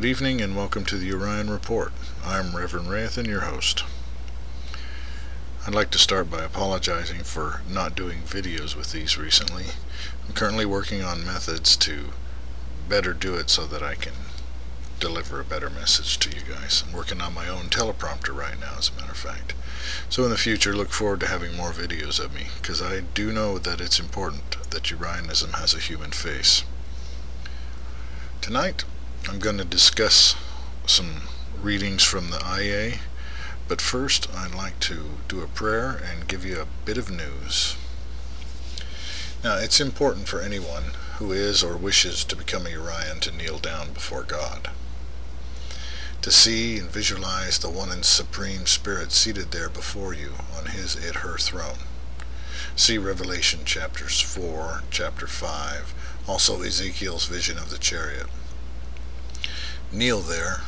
Good evening and welcome to the Urian Report. I'm Reverend Rathan, your host. I'd like to start by apologizing for not doing videos with these recently. I'm currently working on methods to better do it so that I can deliver a better message to you guys. I'm working on my own teleprompter right now, as a matter of fact. So in the future, look forward to having more videos of me, because I do know that it's important that Urianism has a human face. Tonight, I'm going to discuss some readings from the Ayheh, but first I'd like to do a prayer and give you a bit of news. Now, it's important for anyone who is or wishes to become a Urian to kneel down before God to see and visualize the one and supreme spirit seated there before you on his it her throne. See Revelation chapters 4, chapter 5, also Ezekiel's vision of the chariot. Kneel there.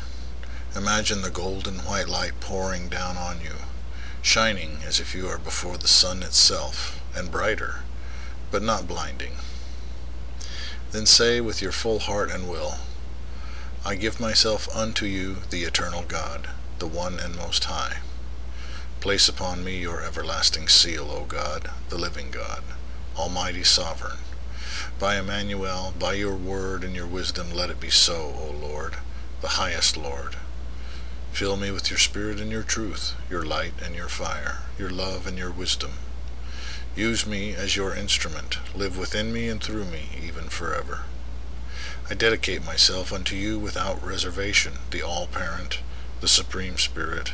Imagine the golden white light pouring down on you, shining as if you are before the sun itself, and brighter, but not blinding. Then say with your full heart and will, I give myself unto you, the eternal God, the one and most high. Place upon me your everlasting seal, O God, the living God, almighty sovereign. By Emmanuel, by your word and your wisdom, let it be so, O Lord, the highest Lord. Fill me with your spirit and your truth, your light and your fire, your love and your wisdom. Use me as your instrument. Live within me and through me, even forever. I dedicate myself unto you without reservation, the All-Parent, the Supreme Spirit,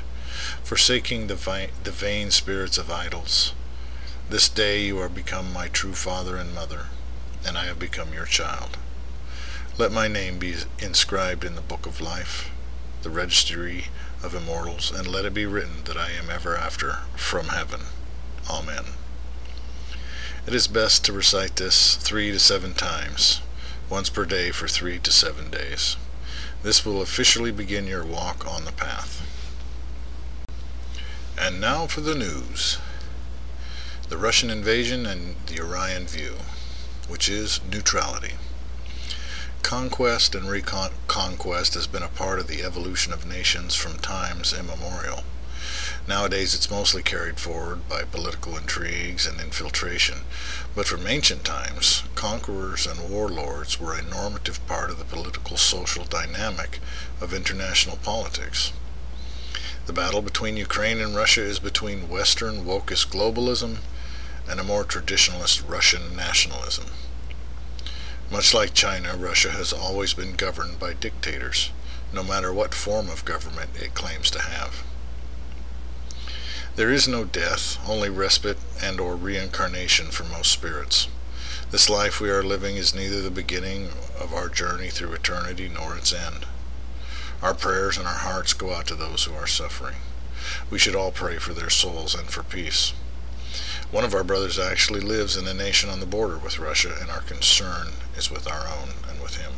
forsaking the, vi- the vain spirits of idols. This day you are become my true father and mother, and I have become your child. Let my name be inscribed in the book of life, the registry of immortals, and let it be written that I am ever after from heaven. Amen. It is best to recite this three to seven times once per day for three to seven days. This will officially begin your walk on the path. And now for the news. The Russian invasion and the Urian view, which is neutrality. Conquest and reconquest has been a part of the evolution of nations from times immemorial. Nowadays it's mostly carried forward by political intrigues and infiltration, but from ancient times, conquerors and warlords were a normative part of the political social dynamic of international politics. The battle between Ukraine and Russia is between Western wokist globalism and a more traditionalist Russian nationalism. Much like China, Russia has always been governed by dictators, no matter what form of government it claims to have. There is no death, only respite and or reincarnation for most spirits. This life we are living is neither the beginning of our journey through eternity nor its end. Our prayers and our hearts go out to those who are suffering. We should all pray for their souls and for peace. One of our brothers actually lives in a nation on the border with Russia, and our concern is with our own and with him.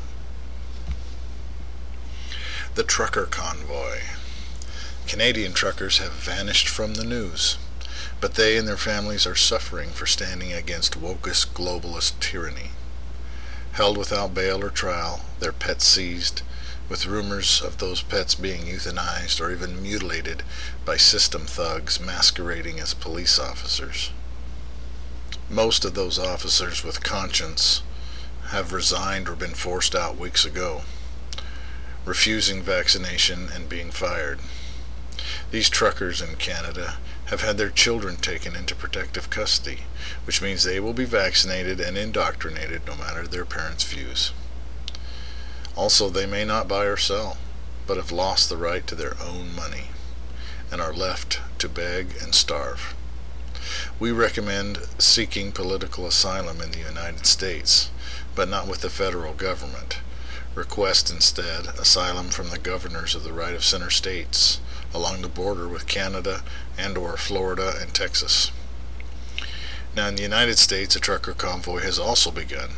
The Trucker Convoy. Canadian truckers have vanished from the news, but they and their families are suffering for standing against wokist globalist tyranny. Held without bail or trial, their pets seized, with rumors of those pets being euthanized or even mutilated by system thugs masquerading as police officers. Most of those officers with conscience have resigned or been forced out weeks ago, refusing vaccination and being fired. These truckers in Canada have had their children taken into protective custody, which means they will be vaccinated and indoctrinated no matter their parents' views. Also, they may not buy or sell, but have lost the right to their own money and are left to beg and starve. We recommend seeking political asylum in the United States, but not with the federal government. Request instead asylum from the governors of the right of center states along the border with Canada and or Florida and Texas. Now in the United States a trucker convoy has also begun,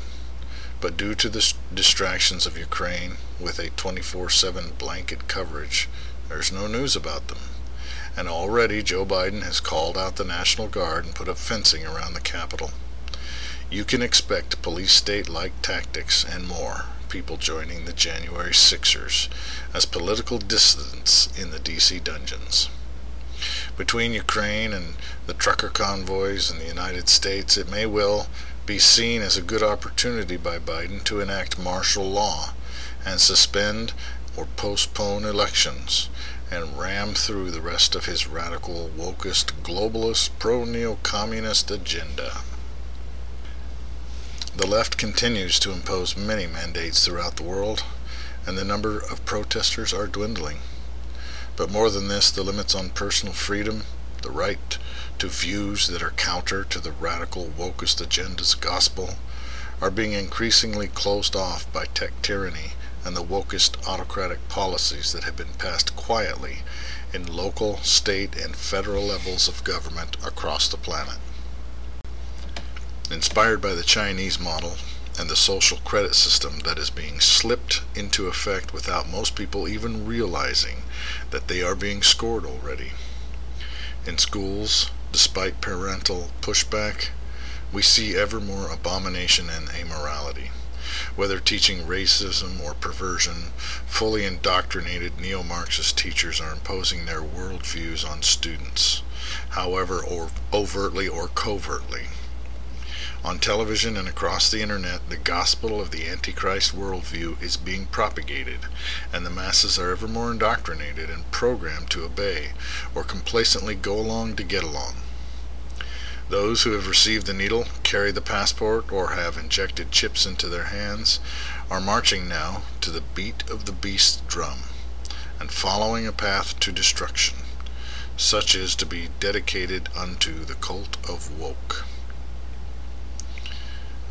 but due to the distractions of Ukraine with a 24-7 blanket coverage, there's no news about them. And already Joe Biden has called out the National Guard and put up fencing around the Capitol. You can expect police state-like tactics and more people joining the January Sixers as political dissidents in the D.C. dungeons. Between Ukraine and the trucker convoys in the United States, it may well be seen as a good opportunity by Biden to enact martial law and suspend or postpone elections and ram through the rest of his radical, wokist, globalist, pro-neo-communist agenda. The left continues to impose many mandates throughout the world, and the number of protesters are dwindling. But more than this, the limits on personal freedom, the right to views that are counter to the radical wokist agenda's gospel, are being increasingly closed off by tech tyranny and the wokist autocratic policies that have been passed quietly in local, state, and federal levels of government across the planet. Inspired by the Chinese model and the social credit system that is being slipped into effect without most people even realizing that they are being scored already. In schools, despite parental pushback, we see ever more abomination and immorality whether teaching racism or perversion, fully indoctrinated neo-Marxist teachers are imposing their worldviews on students, however or overtly or covertly. On television and across the internet, the gospel of the Antichrist worldview is being propagated, and the masses are ever more indoctrinated and programmed to obey, or complacently go along to get along. Those who have received the needle, carry the passport, or have injected chips into their hands are marching now to the beat of the beast's drum, and following a path to destruction, such is to be dedicated unto the cult of woke.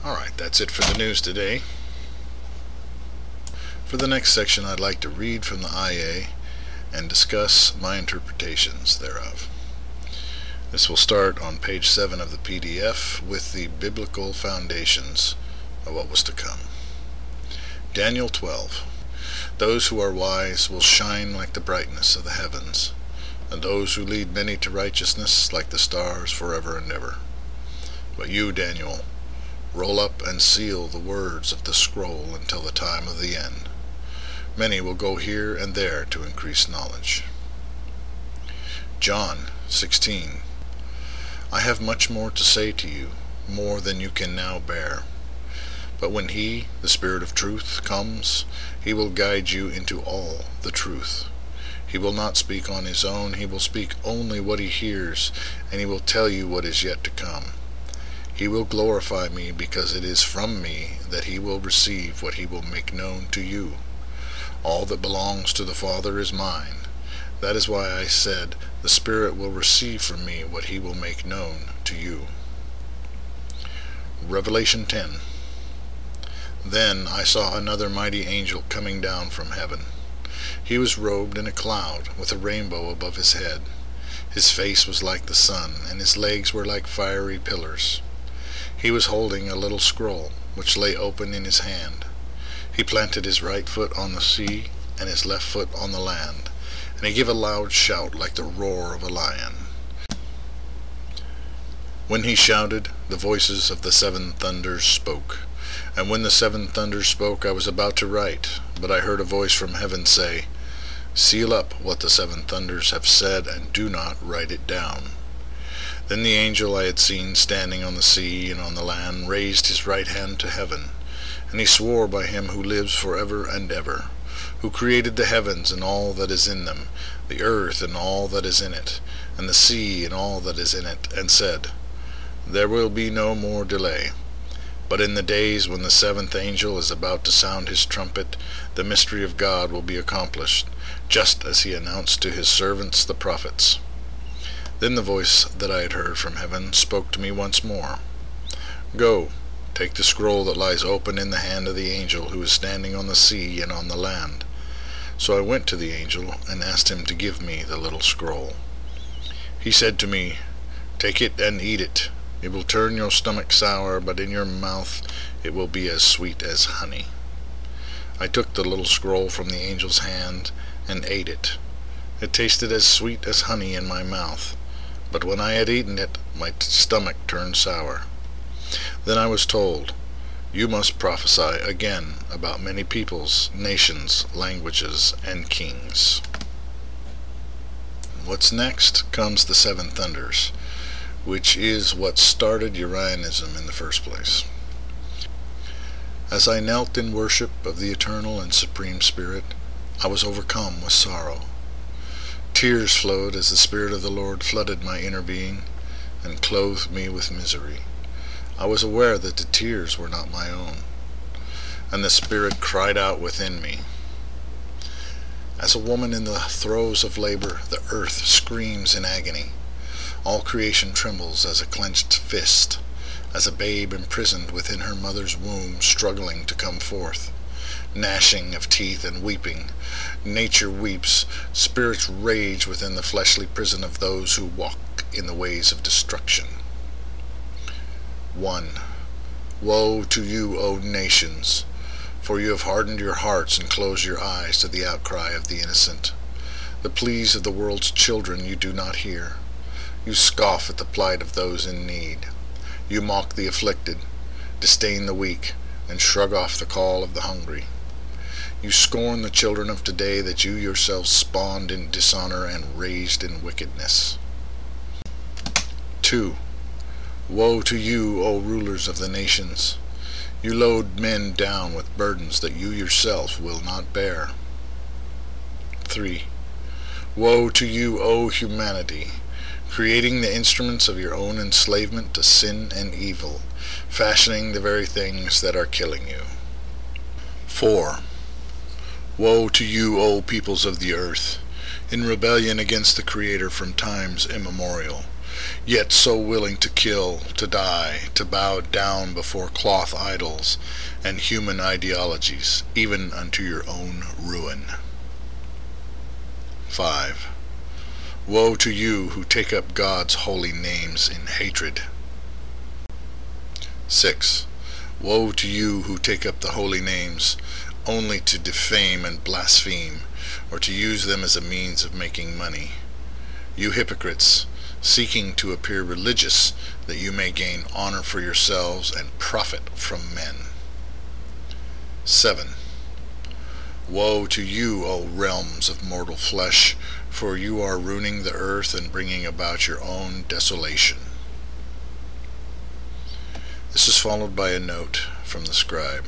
Alright, that's it for the news today. For the next section, I'd like to read from the Ayheh and discuss my interpretations thereof. This will start on page 7 of the PDF with the biblical foundations of what was to come. Daniel 12. Those who are wise will shine like the brightness of the heavens, and those who lead many to righteousness like the stars forever and ever. But you, Daniel, roll up and seal the words of the scroll until the time of the end. Many will go here and there to increase knowledge. John 16. I have much more to say to you, more than you can now bear. But when he, the Spirit of truth, comes, he will guide you into all the truth. He will not speak on his own, he will speak only what he hears, and he will tell you what is yet to come. He will glorify me, because it is from me that he will receive what he will make known to you. All that belongs to the Father is mine. That is why I said, The Spirit will receive from me what he will make known to you. Revelation 10 Then I saw another mighty angel coming down from heaven. He was robed in a cloud, with a rainbow above his head. His face was like the sun, and his legs were like fiery pillars. He was holding a little scroll, which lay open in his hand. He planted his right foot on the sea, and his left foot on the land and he gave a loud shout like the roar of a lion. When he shouted, the voices of the seven thunders spoke. And when the seven thunders spoke, I was about to write, but I heard a voice from heaven say, Seal up what the seven thunders have said, and do not write it down. Then the angel I had seen standing on the sea and on the land raised his right hand to heaven, and he swore by him who lives for ever and ever who created the heavens and all that is in them, the earth and all that is in it, and the sea and all that is in it, and said, There will be no more delay. But in the days when the seventh angel is about to sound his trumpet, the mystery of God will be accomplished, just as he announced to his servants the prophets. Then the voice that I had heard from heaven spoke to me once more. Go, take the scroll that lies open in the hand of the angel who is standing on the sea and on the land. So I went to the angel and asked him to give me the little scroll. He said to me, Take it and eat it. It will turn your stomach sour, but in your mouth it will be as sweet as honey. I took the little scroll from the angel's hand and ate it. It tasted as sweet as honey in my mouth, but when I had eaten it, my stomach turned sour. Then I was told, You must prophesy again about many peoples, nations, languages, and kings. What's next comes the seven thunders, which is what started Urianism in the first place. As I knelt in worship of the eternal and supreme Spirit, I was overcome with sorrow. Tears flowed as the Spirit of the Lord flooded my inner being and clothed me with misery. I was aware that the tears were not my own, and the Spirit cried out within me. As a woman in the throes of labor, the earth screams in agony. All creation trembles as a clenched fist, as a babe imprisoned within her mother's womb struggling to come forth. Gnashing of teeth and weeping. Nature weeps, spirits rage within the fleshly prison of those who walk in the ways of destruction. 1. Woe to you, O nations! For you have hardened your hearts and closed your eyes to the outcry of the innocent. The pleas of the world's children you do not hear. You scoff at the plight of those in need. You mock the afflicted, disdain the weak, and shrug off the call of the hungry. You scorn the children of today that you yourselves spawned in dishonor and raised in wickedness. 2. Woe to you, O rulers of the nations! You load men down with burdens that you yourself will not bear. 3. Woe to you, O humanity, creating the instruments of your own enslavement to sin and evil, fashioning the very things that are killing you. 4. Woe to you, O peoples of the earth, in rebellion against the Creator from times immemorial yet so willing to kill, to die, to bow down before cloth idols and human ideologies, even unto your own ruin. 5. Woe to you who take up God's holy names in hatred. 6. Woe to you who take up the holy names only to defame and blaspheme, or to use them as a means of making money. You hypocrites, seeking to appear religious, that you may gain honor for yourselves and profit from men. 7. Woe to you, O realms of mortal flesh, for you are ruining the earth and bringing about your own desolation. This is followed by a note from the scribe.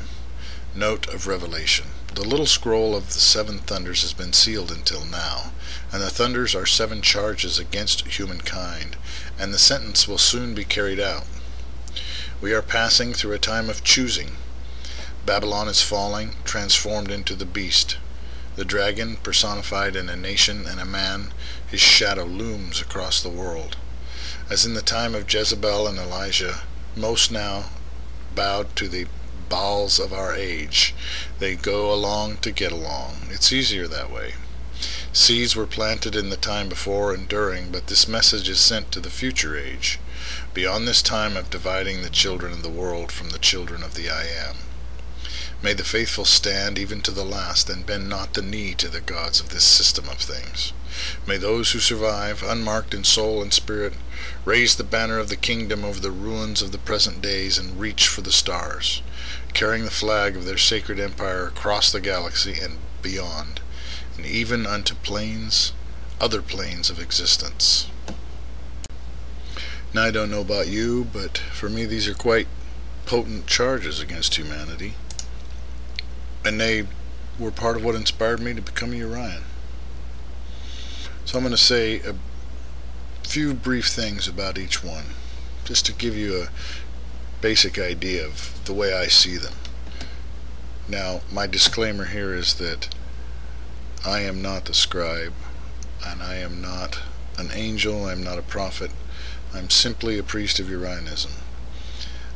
Note of Revelation. The little scroll of the seven thunders has been sealed until now, and the thunders are seven charges against humankind, and the sentence will soon be carried out. We are passing through a time of choosing. Babylon is falling, transformed into the beast. The dragon, personified in a nation and a man, his shadow looms across the world. As in the time of Jezebel and Elijah, most now bowed to the Baals of our age. They go along to get along. It's easier that way. Seeds were planted in the time before and during, but this message is sent to the future age, beyond this time of dividing the children of the world from the children of the I Am. May the faithful stand even to the last, and bend not the knee to the gods of this system of things. May those who survive, unmarked in soul and spirit, raise the banner of the kingdom over the ruins of the present days and reach for the stars, carrying the flag of their sacred empire across the galaxy and beyond and even unto planes, other planes of existence. Now, I don't know about you, but for me, these are quite potent charges against humanity. And they were part of what inspired me to become a Urian. So I'm going to say a few brief things about each one, just to give you a basic idea of the way I see them. Now, my disclaimer here is that I am not the scribe, and I am not an angel, I am not a prophet. I'm simply a priest of Urianism.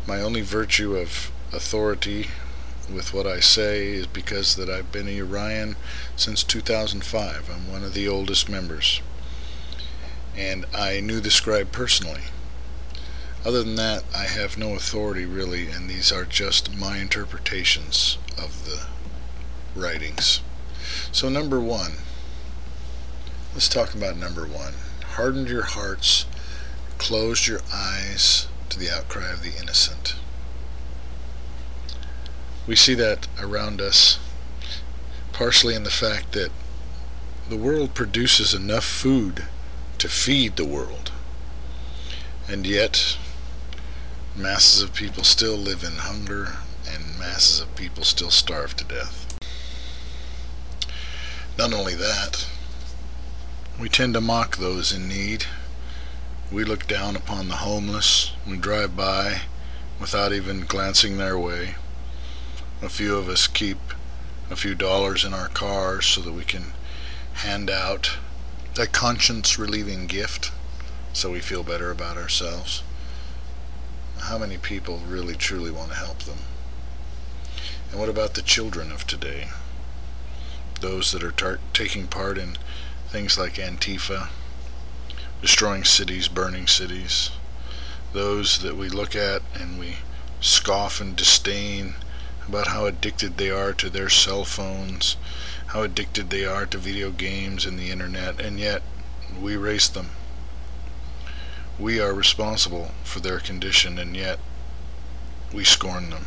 My only virtue of authority with what I say is because that I've been a Urian since 2005. I'm one of the oldest members. And I knew the scribe personally. Other than that, I have no authority really, and these are just my interpretations of the writings. So, number one, let's talk about number one. Hardened your hearts, closed your eyes to the outcry of the innocent. We see that around us, partially in the fact that the world produces enough food to feed the world. And yet, masses of people still live in hunger and masses of people still starve to death. Not only that, we tend to mock those in need. We look down upon the homeless. We drive by without even glancing their way. A few of us keep a few dollars in our cars so that we can hand out a conscience relieving gift so we feel better about ourselves. How many people really truly want to help them? And what about the children of today? Those that are tar- taking part in things like Antifa, destroying cities, burning cities. Those that we look at and we scoff and disdain about how addicted they are to their cell phones, how addicted they are to video games and the internet, and yet we race them. We are responsible for their condition, and yet we scorn them.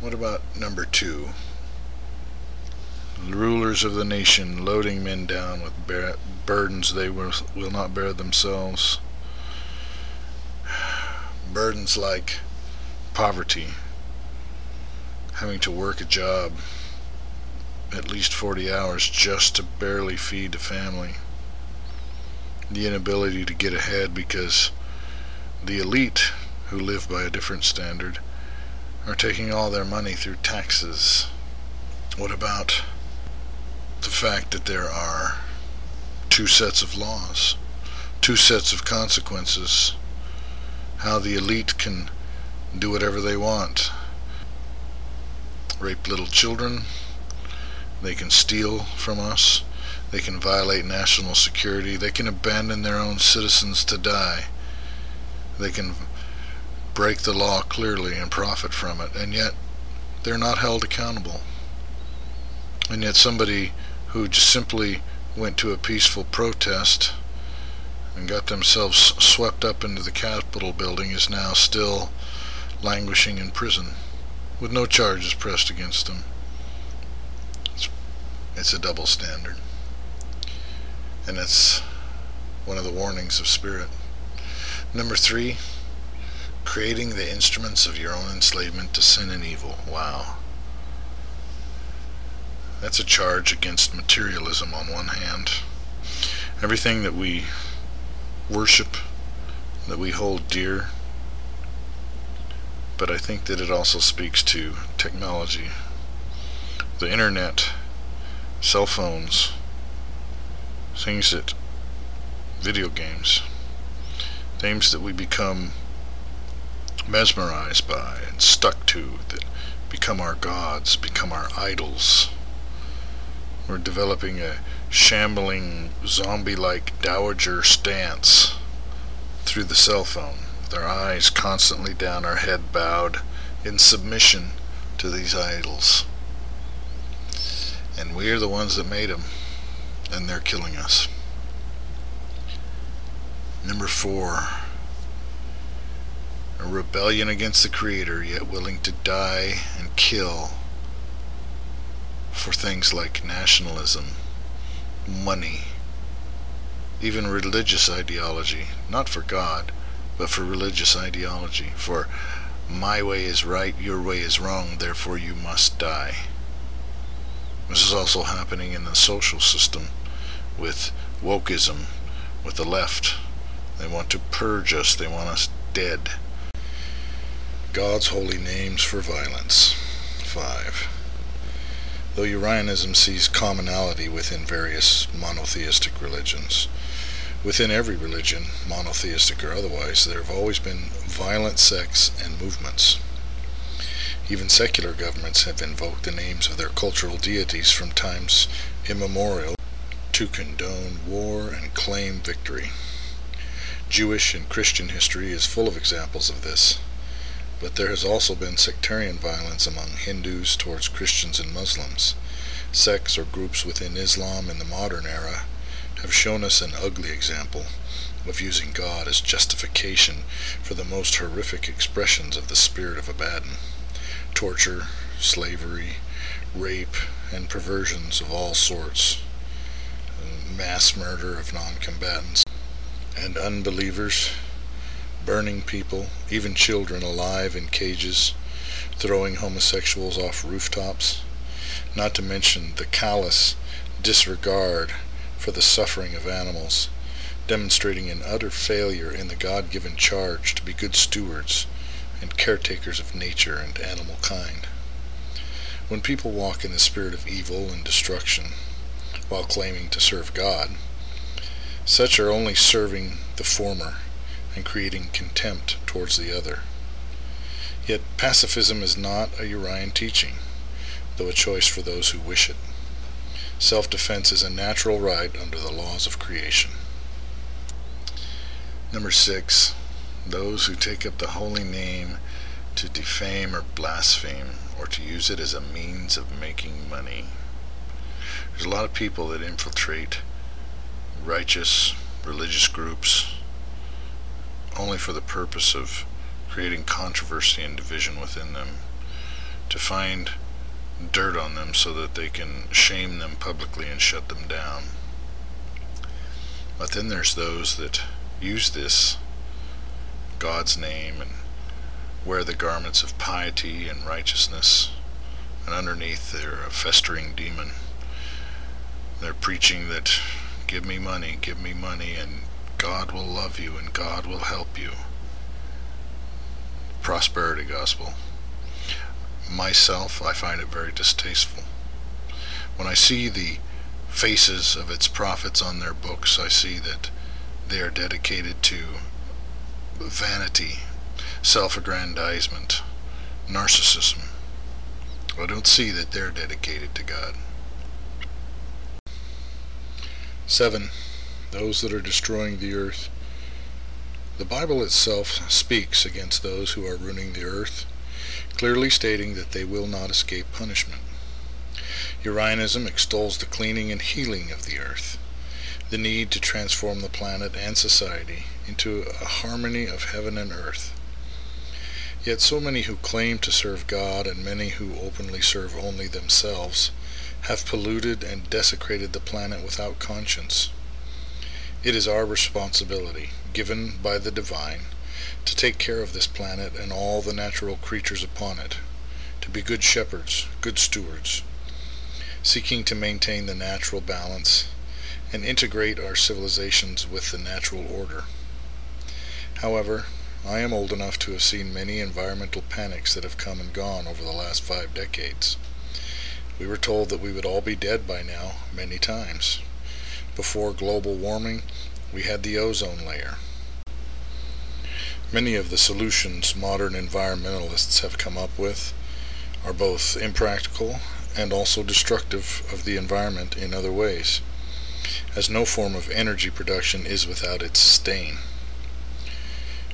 What about number two? Rulers of the nation loading men down with burdens they will, will not bear themselves. Burdens like poverty, having to work a job at least 40 hours just to barely feed the family. The inability to get ahead because the elite, who live by a different standard, are taking all their money through taxes. What about the fact that there are two sets of laws, two sets of consequences, how the elite can do whatever they want, rape little children, they can steal from us, they can violate national security, they can abandon their own citizens to die, they can break the law clearly and profit from it, and yet they're not held accountable. And yet somebody who just simply went to a peaceful protest and got themselves swept up into the Capitol building is now still languishing in prison with no charges pressed against them. It's, it's a double standard. And it's one of the warnings of spirit. Number three, creating the instruments of your own enslavement to sin and evil. Wow. That's a charge against materialism on one hand. Everything that we worship, that we hold dear, but I think that it also speaks to technology. The internet, cell phones, things that, video games, things that we become mesmerized by and stuck to that become our gods, become our idols. We're developing a shambling, zombie like dowager stance through the cell phone, our eyes constantly down, our head bowed in submission to these idols. And we are the ones that made them, and they're killing us. Number four a rebellion against the Creator, yet willing to die and kill for things like nationalism, money, even religious ideology, not for God, but for religious ideology, for my way is right, your way is wrong, therefore you must die. This is also happening in the social system with wokeism, with the left. They want to purge us, they want us dead. God's holy names for violence. 5. Though Urianism sees commonality within various monotheistic religions, within every religion, monotheistic or otherwise, there have always been violent sects and movements. Even secular governments have invoked the names of their cultural deities from times immemorial to condone war and claim victory. Jewish and Christian history is full of examples of this but there has also been sectarian violence among Hindus towards Christians and Muslims. Sects or groups within Islam in the modern era have shown us an ugly example of using God as justification for the most horrific expressions of the spirit of Abaddon. Torture, slavery, rape, and perversions of all sorts, mass murder of non-combatants, and unbelievers, burning people, even children alive in cages, throwing homosexuals off rooftops, not to mention the callous disregard for the suffering of animals, demonstrating an utter failure in the God-given charge to be good stewards and caretakers of nature and animal kind. When people walk in the spirit of evil and destruction while claiming to serve God, such are only serving the former and creating contempt towards the other. Yet pacifism is not a Urian teaching, though a choice for those who wish it. Self-defense is a natural right under the laws of creation. Number six, those who take up the holy name to defame or blaspheme or to use it as a means of making money. There's a lot of people that infiltrate righteous religious groups only for the purpose of creating controversy and division within them, to find dirt on them so that they can shame them publicly and shut them down. But then there's those that use this God's name and wear the garments of piety and righteousness, and underneath they're a festering demon. They're preaching that give me money, give me money, and God will love you and God will help you. Prosperity gospel. Myself, I find it very distasteful. When I see the faces of its prophets on their books, I see that they are dedicated to vanity, self-aggrandizement, narcissism. I don't see that they're dedicated to God. 7. Those that are destroying the earth. The Bible itself speaks against those who are ruining the earth, clearly stating that they will not escape punishment. Urianism extols the cleaning and healing of the earth the need to transform the planet and society into a harmony of heaven and earth. Yet so many who claim to serve God and many who openly serve only themselves have polluted and desecrated the planet without conscience. It is our responsibility, given by the divine, to take care of this planet and all the natural creatures upon it, to be good shepherds, good stewards, seeking to maintain the natural balance and integrate our civilizations with the natural order. However, I am old enough to have seen many environmental panics that have come and gone over the last five decades. We were told that we would all be dead by now many times. Before global warming, we had the ozone layer. Many of the solutions modern environmentalists have come up with are both impractical and also destructive of the environment in other ways as no form of energy production is without its stain.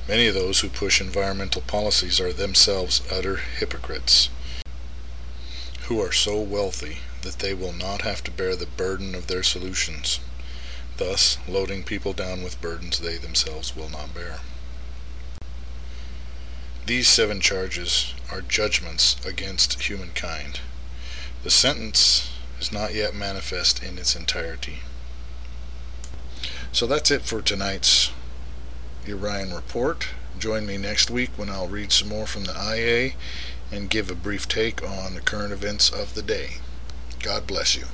Many of those who push environmental policies are themselves utter hypocrites, who are so wealthy that they will not have to bear the burden of their solutions, thus loading people down with burdens they themselves will not bear. These seven charges are judgments against humankind. The sentence is not yet manifest in its entirety. So that's it for tonight's Urian report. Join me next week when I'll read some more from the Ayheh and give a brief take on the current events of the day. God bless you.